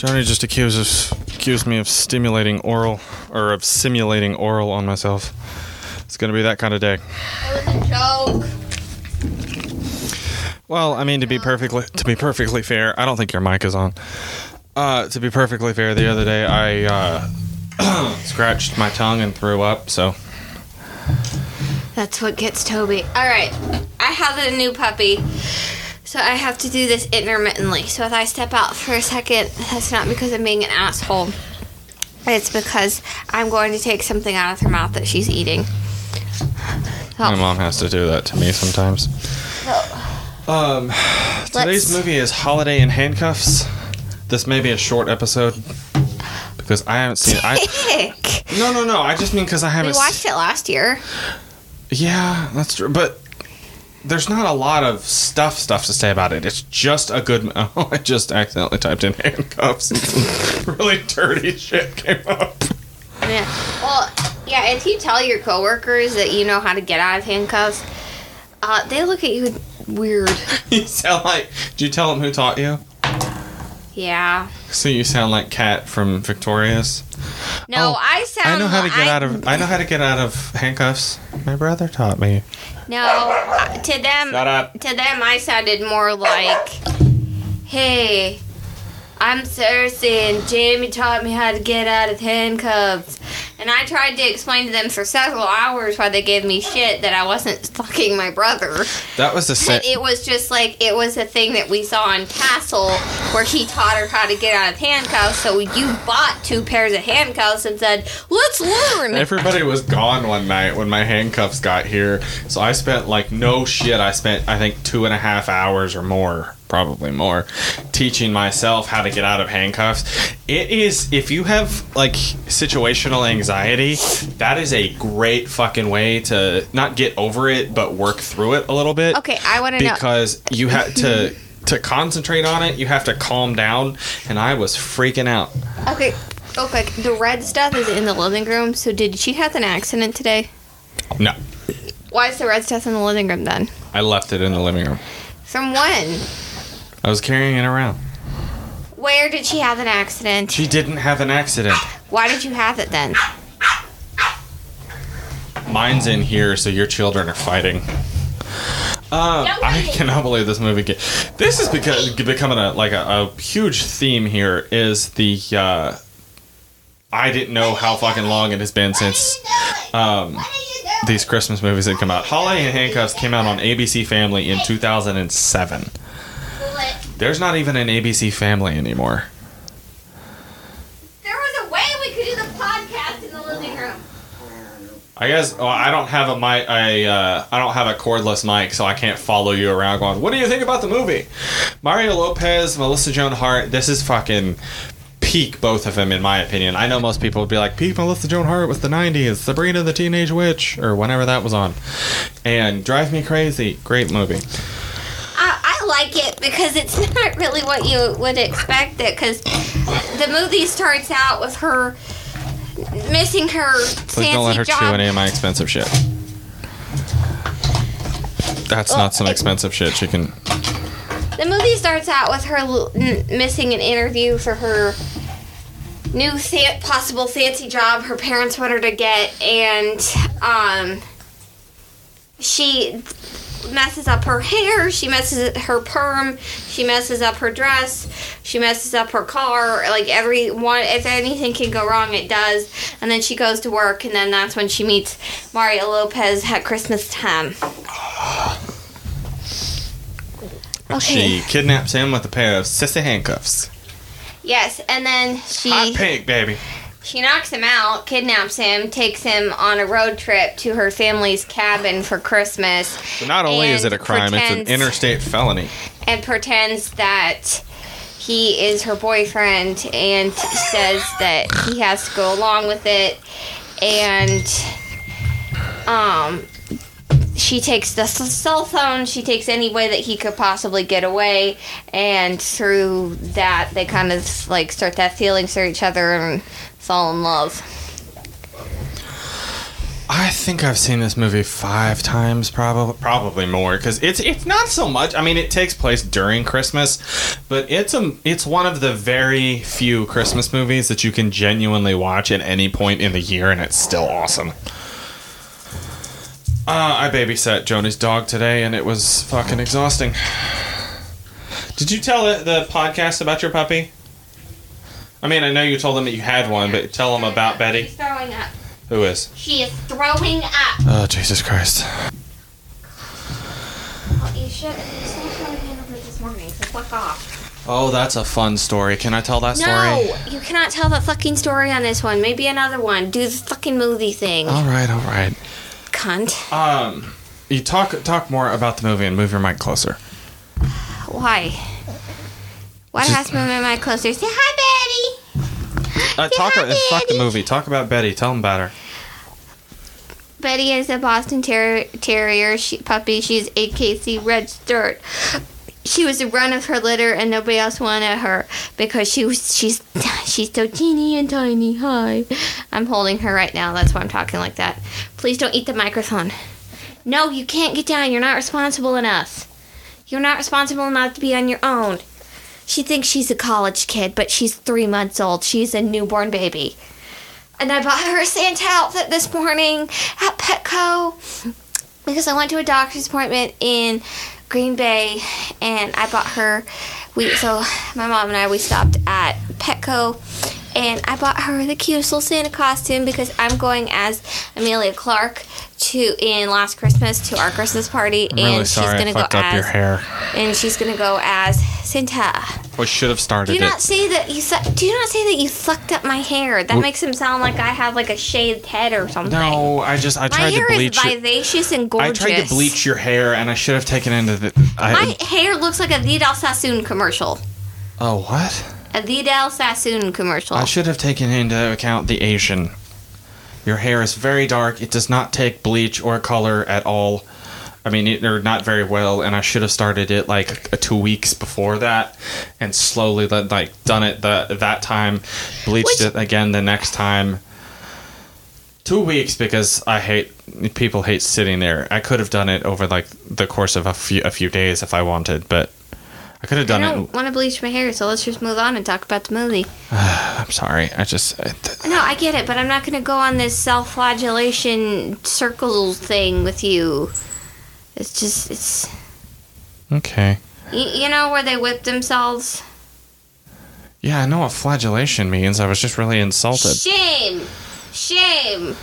Johnny just accuses accused me of stimulating oral or of simulating oral on myself. It's gonna be that kind of day. It was a joke. Well, I mean to be perfectly to be perfectly fair, I don't think your mic is on. Uh, to be perfectly fair, the other day I uh, scratched my tongue and threw up. So That's what gets Toby. All right, I have a new puppy, so I have to do this intermittently. So if I step out for a second, that's not because I'm being an asshole. It's because I'm going to take something out of her mouth that she's eating. my Oh, mom has to do that to me sometimes. Um, today's Let's- movie is Holiday in Handcuffs. This may be a short episode because I haven't seen. I Heck. no no no. I just mean because I haven't. You watched it last year. Yeah, that's true. But there's not a lot of stuff stuff to say about it. It's just a good. Oh, I just accidentally typed in handcuffs. really dirty shit came up. Yeah. Well, yeah. If you tell your coworkers that you know how to get out of handcuffs, uh, they look at you weird. You sound like. Do you tell them who taught you? Yeah. So you sound like Cat from Victorious. No, Oh, I sound. I know how to get I- out of. I know how to get out of handcuffs. My brother taught me. No, uh, to them. Shut up. To them, I sounded more like, "Hey, I'm Cersei, and Jaime taught me how to get out of handcuffs." And I tried to explain to them for several hours why they gave me shit that I wasn't fucking my brother. That was the same. But it was just like it was a thing that we saw in Castle where he taught her how to get out of handcuffs. So you bought two pairs of handcuffs and said, "Let's learn." Everybody was gone one night when my handcuffs got here, so I spent like no shit. I spent I think two and a half hours or more, probably more, teaching myself how to get out of handcuffs. It is if you have like situational anxiety, that is a great fucking way to not get over it, but work through it a little bit. Okay, I want to know. because you have to to concentrate on it. You have to calm down, and I was freaking out. Okay, real quick. The red stuff is in the living room. So did she have an accident today? No, Why is the red stuff in the living room then? I left it in the living room. From when? I was carrying it around. Where did she have an accident? She didn't have an accident. Why did you have it then? Mine's in here, so your children are fighting. Um, I cannot believe this movie. Get, this is because becoming a like a, a huge theme here is the. Uh, I didn't know how fucking long it has been since um, these Christmas movies had come out. Holiday in Handcuffs came out on ABC Family in 2007. There's not even an ABC Family anymore. There was a way we could do the podcast in the living room. I guess well, I don't have a mic. I uh, I don't have a cordless mic, so I can't follow you around going. What do you think about the movie? Mario Lopez, Melissa Joan Hart. This is fucking peak, both of them, in my opinion. I know most people would be like, peak Melissa Joan Hart was the '90s, Sabrina the Teenage Witch, or whenever that was on, and Drive Me Crazy. Great movie. Like it because it's not really what you would expect it because the movie starts out with her missing her Please fancy don't let her job. chew any of my expensive shit. That's not some expensive shit. She can. The movie starts out with her l- n- missing an interview for her new fa- possible fancy job her parents want her to get, and um, she messes up her hair, she messes her perm, she messes up her dress, she messes up her car. Like every one, if anything can go wrong, it does. And then she goes to work, and then that's when she meets Mario Lopez at Christmas time. Okay. She kidnaps him with a pair of sissy handcuffs. Yes, and then she Hot pink, baby. She knocks him out, kidnaps him, takes him on a road trip to her family's cabin for Christmas, So not only is it a crime, it's an interstate felony. and pretends that he is her boyfriend and says that he has to go along with it. And um, she takes the cell phone, she takes any way that he could possibly get away, and through that, they kind of like start that feelings for each other and fall in love. I think I've seen this movie five times, probably probably more, because it's it's not so much. I mean, it takes place during Christmas, but it's a it's one of the very few Christmas movies that you can genuinely watch at any point in the year, and it's still awesome. Uh, I babysat Joni's dog today, and it was fucking exhausting. Did you tell the, the podcast about your puppy? I mean, I know you told them that you had one, but tell them about Betty. She's throwing up. Who is? She is throwing up. Oh, Jesus Christ. Well, you should. You saw how I handled it this morning, so fuck off. Oh, that's a fun story. Can I tell that story? No, you cannot tell that fucking story on this one. Maybe another one. Do the fucking movie thing, All right, all right. Cunt. Um, you talk talk more about the movie and move your mic closer. Why? Why do I have to move my mic closer? Say hi, Betty. Uh, talk. Yeah, uh, fuck the movie. Talk about Betty. Tell them about her. Betty is a Boston ter- Terrier she- puppy. She's AKC registered. She was the run of her litter, and nobody else wanted her because she was she's she's so teeny and tiny. Hi, I'm holding her right now. That's why I'm talking like that. Please don't eat the microphone. No, you can't get down. You're not responsible enough. You're not responsible enough to be on your own. She thinks she's a college kid, but she's three months old. She's a newborn baby. And I bought her a Santa outfit this morning at Petco because I went to a doctor's appointment in Green Bay and I bought her we so my mom and I we stopped at Petco and I bought her the cutest little Santa costume because I'm going as Amelia Clark to in last Christmas to our Christmas party I'm and really she's gonna go your as hair. and she's gonna go as Santa. We should have started you not it. say that you su- do you not say that you fucked up my hair? That Well- makes him sound like I have like a shaved head or something. No, I just I my tried to hair bleach. is Your, vivacious and I tried to bleach your hair, and I should have taken into the. I, My hair looks like a Vidal Sassoon commercial. oh what? A Vidal Sassoon commercial. I should have taken into account the Asian. Your hair is very dark. It does not take bleach or color at all. I mean, it, or not very well, and I should have started it like two weeks before that, and slowly let, like done it the, that time, bleached Which- it again the next time. Two weeks because I hate people hate sitting there. I could have done it over like the course of a few a few days if I wanted, but I could have I done don't it. want to bleach my hair, so let's just move on and talk about the movie. I'm sorry. I just I, No, I get it, but I'm not going to go on this self-flagellation circle thing with you. It's just it's okay. you, you know where they whip themselves. Yeah, I know what flagellation means. I was just really insulted. Shame, shame,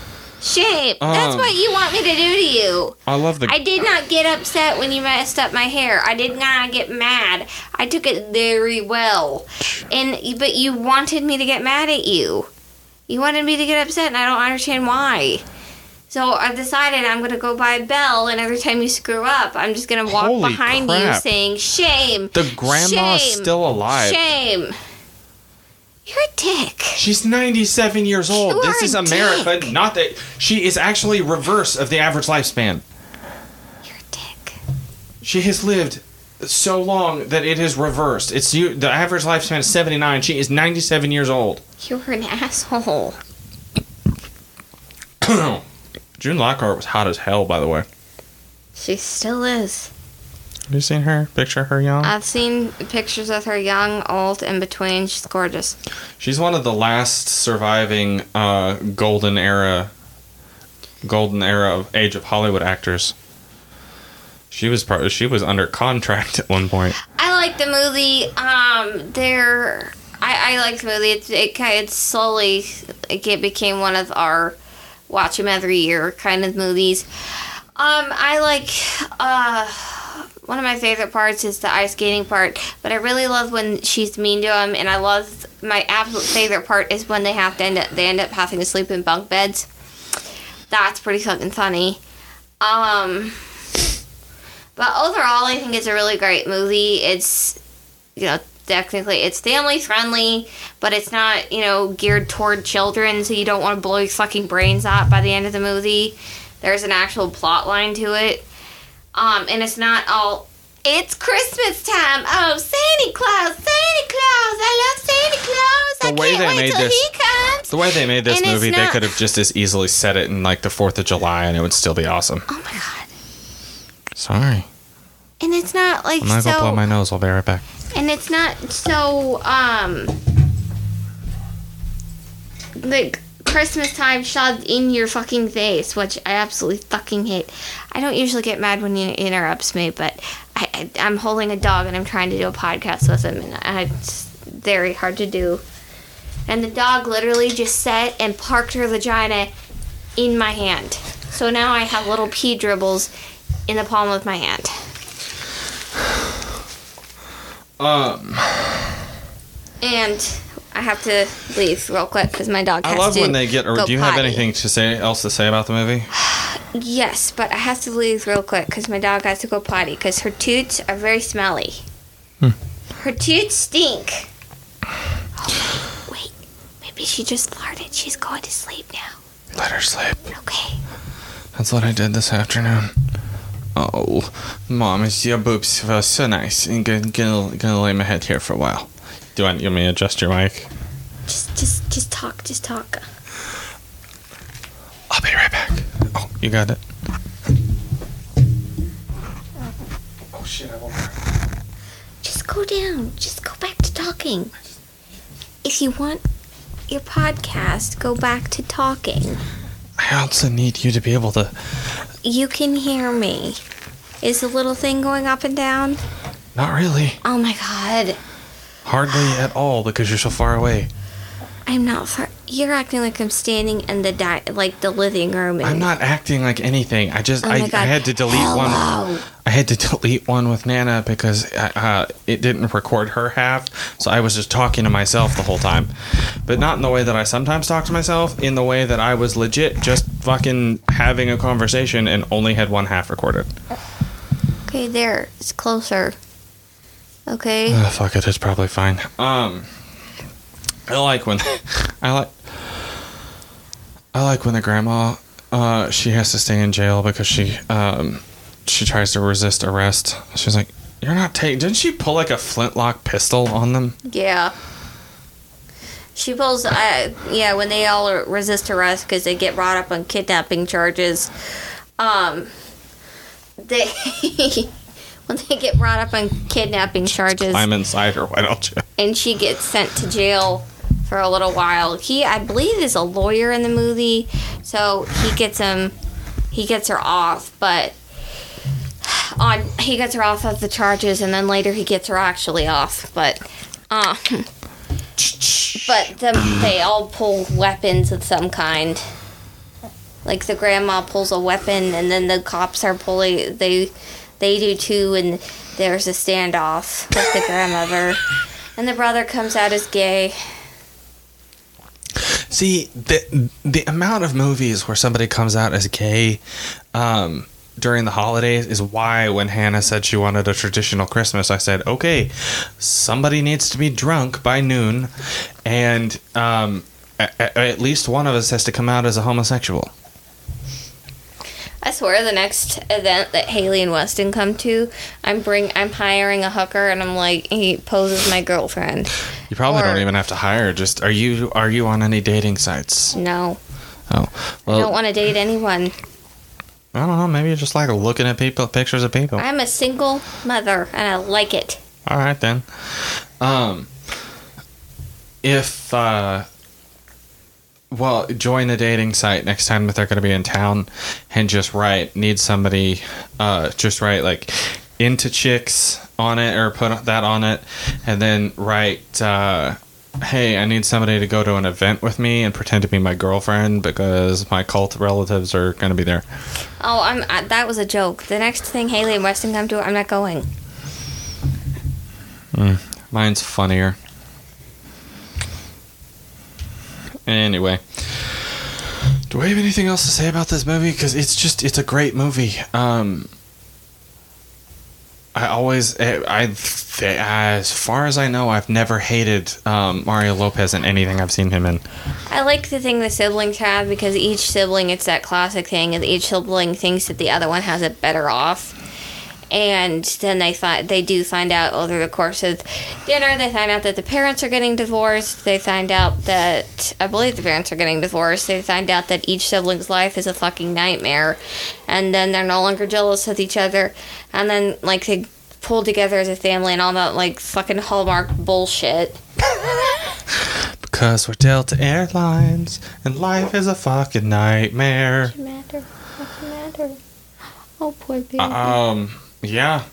shame. That's Um, what you want me to do to you. I love the. I did not get upset when you messed up my hair. I did not get mad. I took it very well. And but you wanted me to get mad at you. You wanted me to get upset and I don't understand why. So I've decided I'm gonna go buy a Bell and every time you screw up, I'm just gonna walk Holy behind you saying, Shame. the grandma's shame, still alive. Shame. You're a dick. She's 97 years old. You this is America. dick. Not that she is actually reverse of the average lifespan. You're a dick. She has lived so long that it is reversed. It's you. The average lifespan is 79. She is 97 years old. You're an asshole. June Lockhart was hot as hell, by the way. She still is. Have you seen her? Picture her young. I've seen pictures of her young, old, in between. She's gorgeous. She's one of the last surviving uh, golden era, golden era of age of Hollywood actors. She was part. She was under contract at one point. I like the movie. Um, there, I, I like the movie. It it kind it slowly it became one of our watch them every year kind of movies. Um, I like uh. One of my favorite parts is the ice skating part, but I really love when she's mean to him, and I love my absolute favorite part is when they have to end up they end up having to sleep in bunk beds. That's pretty fucking funny. Um, but overall, I think it's a really great movie. It's, you know, technically it's family friendly, but it's not, you know, geared toward children, so you don't want to blow your fucking brains out by the end of the movie. There's an actual plot line to it. Um, and it's not all. It's Christmas time. Oh, Santa Claus, Santa Claus! I love Santa Claus. The I way can't they wait made till this- he comes. The way they made this And movie, they could have just as easily set it in like the Fourth of July, and it would still be awesome. Oh my god. Sorry, And it's not like I'm gonna so. go blow my nose. I'll be right back. and it's not so um like Christmas time shoved in your fucking face, which I absolutely fucking hate. I don't usually get mad when he interrupts me, but I, I'm holding a dog and I'm trying to do a podcast with him, and I, it's very hard to do. And the dog literally just sat and parked her vagina in my hand. So now I have little pee dribbles in the palm of my hand. Um, And I have to leave real quick because my dog has I love when they get. Or do you have anything to say else to say about the movie? Yes, but I have to leave real quick because my dog has to go potty because her toots are very smelly. Hmm. Her toots stink. Oh, wait, maybe she just farted. She's going to sleep now. Let her sleep. Okay. That's what I did this afternoon. Oh, mom, your boobs feel so nice. I'm gonna, gonna, gonna lay my head here for a while. Do you want, you want me to adjust your mic? Just, just, just talk. Just talk. I'll be right back. Oh, you got it. Oh shit! I won't. Just go down. Just go back to talking. If you want your podcast, go back to talking. I also need you to be able to. You can hear me. Is the little thing going up and down? Not really. Oh my god. Hardly at all because you're so far away. I'm not far. You're acting like I'm standing in the di- like the living room. I'm not acting like anything. I just Oh I, I had to delete one. I had to delete one with Nana because uh, uh, it didn't record her half, so I was just talking to myself the whole time. But not in the way that I sometimes talk to myself, in the way that I was legit just fucking having a conversation and only had one half recorded. Okay, there. It's closer. Okay. Uh, fuck it, it's probably fine. Um, I like when I like I like when the grandma uh she has to stay in jail because she um she tries to resist arrest. She's like, "You're not taking." Didn't she pull like a flintlock pistol on them? Yeah. She pulls. Uh, yeah, when they all resist arrest because they get brought up on kidnapping charges. Um. They. when they get brought up on kidnapping charges. I'm inside her. Why don't you? and she gets sent to jail for a little while. He, I believe, is a lawyer in the movie, so he gets him, he gets her off, but on he gets her off of the charges, and then later he gets her actually off, but. Uh, but the, they all pull weapons of some kind. Like the grandma pulls a weapon, and then the cops are pulling. They, they do too, and there's a standoff with the grandmother, and the brother comes out as gay. See the the amount of movies where somebody comes out as gay um, during the holidays is why when Hannah said she wanted a traditional Christmas, I said, okay, somebody needs to be drunk by noon, and um, at least one of us has to come out as a homosexual. I swear, the next event that Haley and Weston come to, I'm bring, I'm hiring a hooker, and I'm like, he poses my girlfriend. You probably Or- don't even have to hire. Just are you are you on any dating sites? No, Oh, I don't want to date anyone. I don't know. Maybe you're just like looking at people, pictures of people. I'm a single mother, and I like it. All right then. Um, if uh, well, join a dating site next time that they're going to be in town, and just write need somebody. Uh, just write like into chicks on it or put that on it, and then write. Uh, Hey, I need somebody to go to an event with me and pretend to be my girlfriend because my cult relatives are going to be there. Oh, I'm. I, that was a joke. The next thing Haley and Weston come to, I'm not going. Mine's funnier. Anyway, do I have anything else to say about this movie? Because it's just it's a great movie. Um, I always I, I as far as I know, I've never hated um, Mario Lopez in anything I've seen him in. I like the thing the siblings have because each sibling, it's that classic thing, and each sibling thinks that the other one has it better off. And then they find they do find out over the course of dinner. They find out that the parents are getting divorced. They find out that I believe the parents are getting divorced. They find out that each sibling's life is a fucking nightmare, and then they're no longer jealous with each other. And then like they pull together as a family and all that like fucking hallmark bullshit. Because we're Delta Airlines and life is a fucking nightmare. Matter, fucking matter. Oh poor baby. Um, yeah.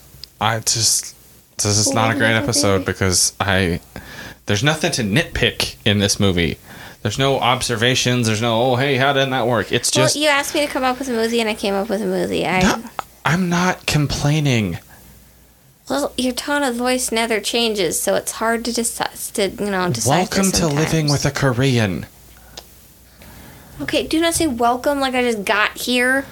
I just. This is not a great episode because I. There's nothing to nitpick in this movie. There's no observations. There's no, oh, hey, how didn't that work? It's just. well, you asked me to come up with a movie, and I came up with a movie. I No, I'm not complaining. well, your tone of voice never changes, so it's hard to decide. To you know, decipher Welcome to living with a Korean. Okay, do not say welcome like I just got here.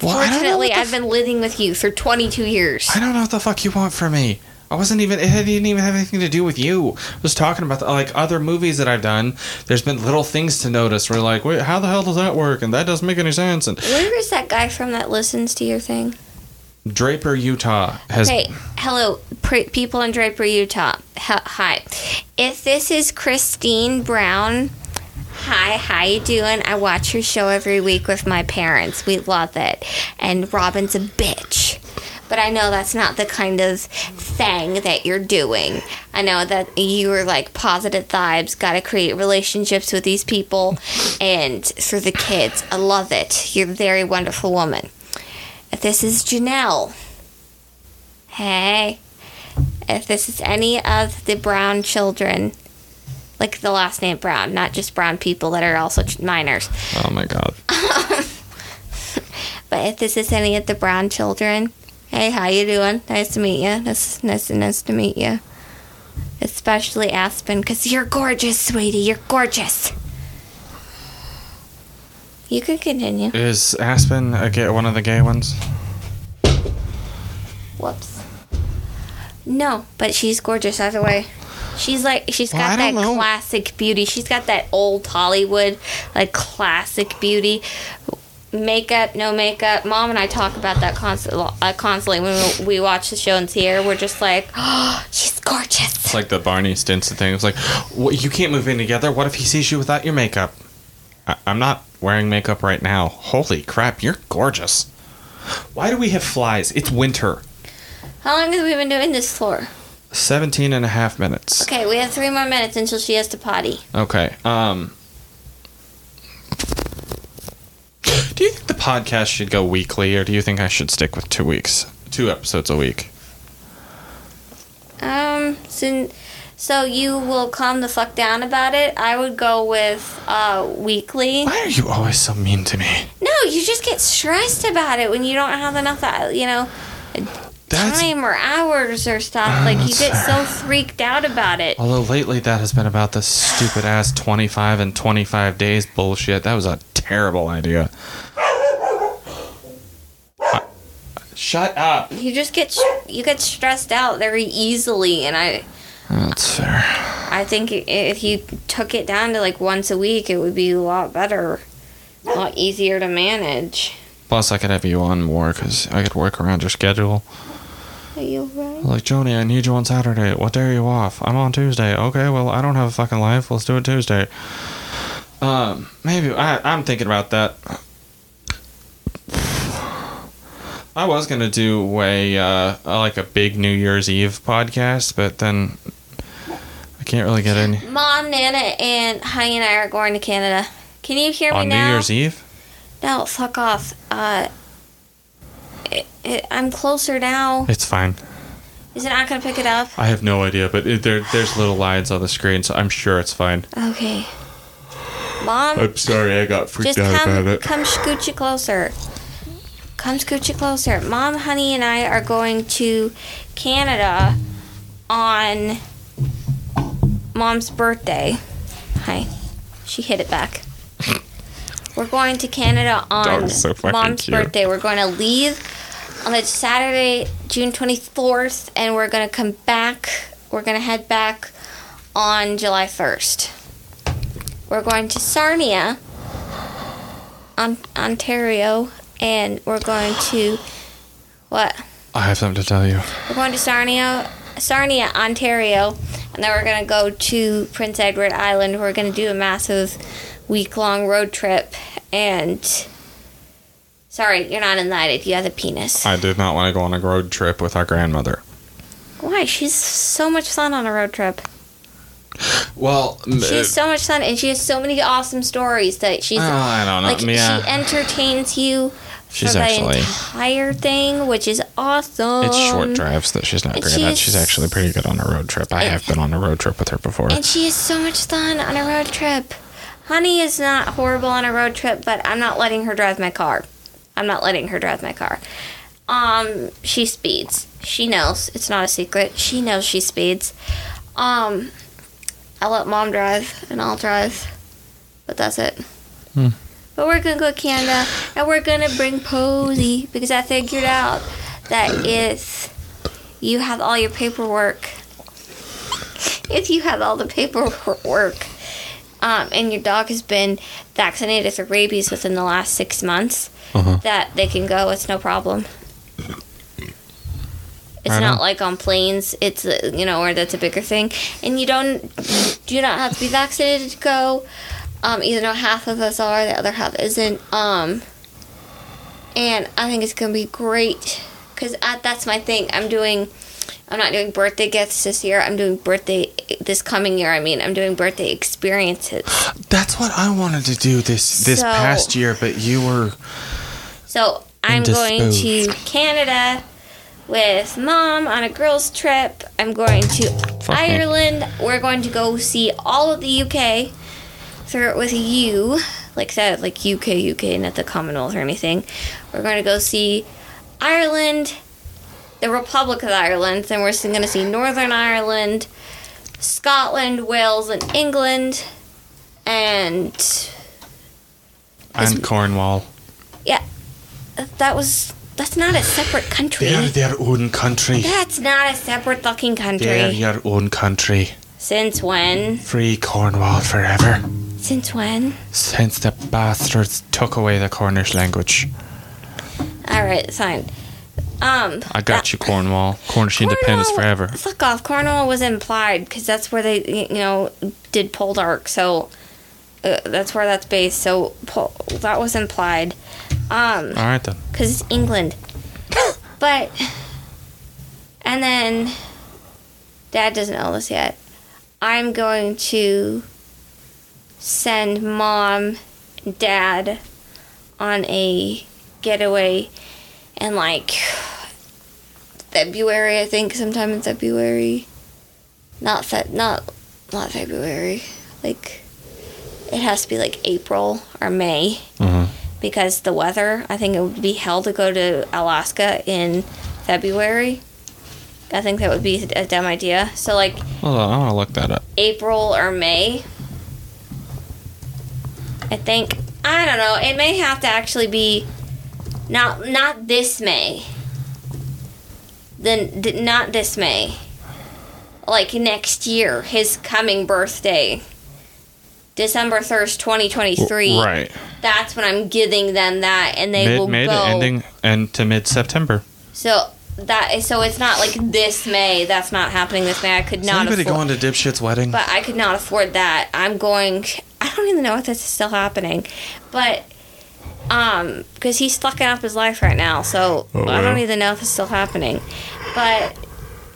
Well, I don't know Unfortunately, the I've been living with you for 22 years. I don't know what the fuck you want from me. I wasn't even. It didn't even have anything to do with you. I was talking about like other movies that I've done. There's been little things to notice. Where like, wait, how the hell does that work? And that doesn't make any sense. And Where is that guy from that listens to your thing? Draper, Utah has. Hey, hello, pr- people in Draper, Utah. H- hi. If this is Christine Brown, hi, how you doing? I watch your show every week with my parents. We love it. And Robyn's a bitch. But I know that's not the kind of thing that you're doing. I know that you are like positive vibes, gotta create relationships with these people and for the kids. I love it. You're a very wonderful woman. If this is Janelle, hey, if this is any of the brown children, like the last name Brown, not just brown people that are also minors, Oh my god. but if this is any of the brown children, hey, how you doing? Nice to meet you. Nice, nice, nice to meet you. Especially Aspyn, because you're gorgeous, sweetie. You're gorgeous. You can continue. Is Aspyn a gay, one of the gay ones? Whoops. No, but she's gorgeous either way. She's like she's Well, got that know. classic beauty. She's got that old Hollywood like classic beauty. Makeup, no makeup. Mom and I talk about that constantly. Uh, constantly when we watch the show and see her, we're just like, oh, she's gorgeous. It's like the Barney Stinson thing. It's like, what, you can't move in together. What if he sees you without your makeup? I, I'm not wearing makeup right now. Holy crap, you're gorgeous. Why do we have flies? It's winter. How long have we been doing this for? 17 and a half minutes. Okay, we have three more minutes until she has to potty. Okay. Um. Do you think the podcast should go weekly, or do you think I should stick with two weeks, two episodes a week? Um, so, so you will calm the fuck down about it. I would go with uh weekly. Why are you always so mean to me? No, you just get stressed about it when you don't have enough, uh, you know, That's time or hours or stuff. Like you get so freaked out about it. although lately that has been about the stupid ass 25 and 25 days bullshit. That was a terrible idea. I- Shut up. You just get you get stressed out very easily, and I That's fair. I think if you took it down to like once a week, it would be a lot better, a lot easier to manage. Plus, I could have you on more because I could work around your schedule. Are you right? Like, Joni, I need you on Saturday. What day are you off? I'm on Tuesday. Okay, well, I don't have a fucking life. Let's do it Tuesday. Um, maybe I, I'm thinking about that. I was gonna do a uh, like a big New Year's Eve podcast, but then I can't really get any Mom, Nana, and Honey and I are going to Canada. Can you hear me now? on New? Year's Eve. No, fuck off. Uh, it, it, I'm closer now. It's fine. Is it not gonna pick it up? I have no idea, but it, there there's little lines on the screen, so I'm sure it's fine. Okay. Mom, I'm sorry, I got freaked out come, about it. come scooch it closer. Come scooch it closer. Mom, Honey, and I are going to Canada on Mom's birthday. Hi. She hit it back. We're going to Canada on so Mom's cute. birthday. We're going to leave on the Saturday, June 24th, and we're going to come back. We're going to head back on July 1st. We're going to Sarnia, on, Ontario, and we're going to. What? I have something to tell you. We're going to Sarnia, Sarnia, Ontario, and then we're gonna go to Prince Edward Island. We're gonna do a massive week-long road trip. And sorry, you're not invited. You have a penis. I did not want to go on a road trip with our grandmother. Why? She's so much fun on a road trip. Well, She has so much fun, and she has so many awesome stories that she's Oh, I don't know. like yeah. she entertains you She's for the entire thing, which is awesome. it's short drives that she's not and great she at. is- She's actually pretty good on a road trip. I And- have been on a road trip with her before. And she has so much fun on a road trip. Honey is not horrible on a road trip, but I'm not letting her drive my car. I'm not letting her drive my car. Um, she speeds. She knows. It's not a secret. She knows she speeds. Um, I let mom drive and I'll drive, but that's it. Hmm. But we're gonna go to Canada and we're gonna bring Posey because I figured out that if you have all your paperwork, if you have all the paperwork, um, and your dog has been vaccinated for rabies within the last six months, Uh-huh. that they can go. It's no problem. It's not like on planes. It's uh, you know where that's a bigger thing, and you don't do not have to be vaccinated to go. Um, even though half of us are, the other half isn't. Um, and I think it's gonna be great because that's my thing. I'm doing. I'm not doing birthday gifts this year. I'm doing birthday this coming year. I mean, I'm doing birthday experiences. That's what I wanted to do this this So- past year, but you were So I'm going to Canada with mom on a girls' trip. I'm going to Fuck. Ireland. We're going to go see all of the UK through it with you, like that, like UK, UK, not the Commonwealth or anything. We're going to go see Ireland, the Republic of Ireland. Then we're going to see Northern Ireland, Scotland, Wales, and England, and and Cornwall. Yeah, that was that's not a separate country. They're their own country. That's not a separate fucking country. They're your own country. Since when? Free Cornwall forever. Since when? Since the bastards took away the Cornish language. All right, fine. Um, I got you, Cornwall. Cornish independence forever. Fuck off. Cornwall was implied because that's where they, you know, did Poldark. So uh, that's where that's based. So Pol- that was implied. Um, All right then. because it's England. but and then Dad doesn't know this yet. I'm going to send Mom and Dad on a getaway in like February, I think, sometime in February. Not fe- not not February. Like it has to be like April or May hmm because the weather, I think it would be hell to go to Alaska in February. I think that would be a dumb idea. So, like Hold on, I want to look that up. April or May. I think I don't know. It may have to actually be not not this May. Then not this May. Like next year, his coming birthday. December 1st, 2023 Right. that's when I'm giving them that, and they Mid will May go. ending and to mid September. So that so it's not like this May. That's not happening this May. I could Is not anybody afford. going to Dipshit's wedding? but I could not afford that. I'm going. I don't even know if this is still happening, but um, because he's fucking up his life right now. So Oh, I don't even know if it's still happening, but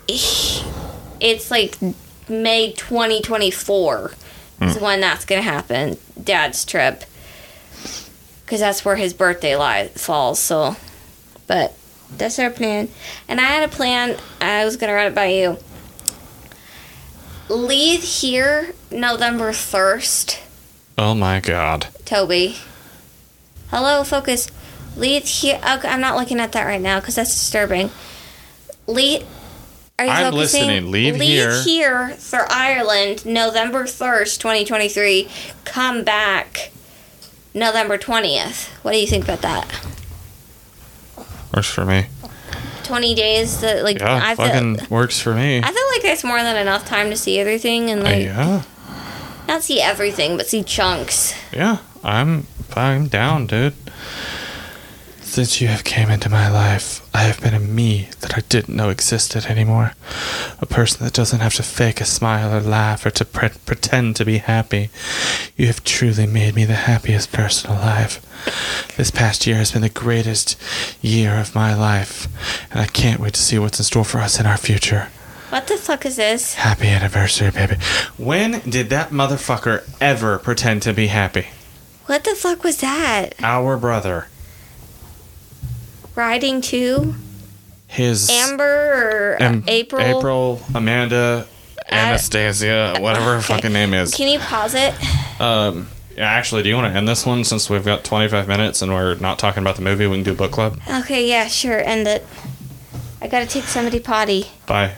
it's like May 2024 Hmm. is when that's gonna happen. Dad's trip, because that's where his birthday lies falls. So, but that's our plan. And I had a plan. I was gonna run it by you. Leave here November first. oh my god. Toby. Hello, focus. Leave here. Okay, I'm not looking at that right now because that's disturbing. Leave. Are you I'm focusing? listening. Leave here. here for Ireland, November 1st, 2023. Come back November 20th. What do you think about that? Works for me. 20 days? To, like, Yeah, I feel, fucking works for me. I feel like there's more than enough time to see everything and, like, yeah. not see everything, but see chunks. Yeah. I'm I'm down, dude. Since you have came into my life, I have been a me that I didn't know existed anymore. A person that doesn't have to fake a smile or laugh or to pre- pretend to be happy. You have truly made me the happiest person alive. This past year has been the greatest year of my life, and I can't wait to see what's in store for us in our future. What the fuck is this? Happy anniversary, baby. When did that motherfucker ever pretend to be happy? What the fuck was that? Our brother. Riding to His Amber or Am- April? April, Amanda, Anastasia, whatever her Okay. fucking name is. Can you pause it? Um, yeah, actually, do you want to end this one since we've got 25 minutes and we're not talking about the movie? We can do book club. Okay, yeah, sure. End it. I gotta take somebody potty. Bye.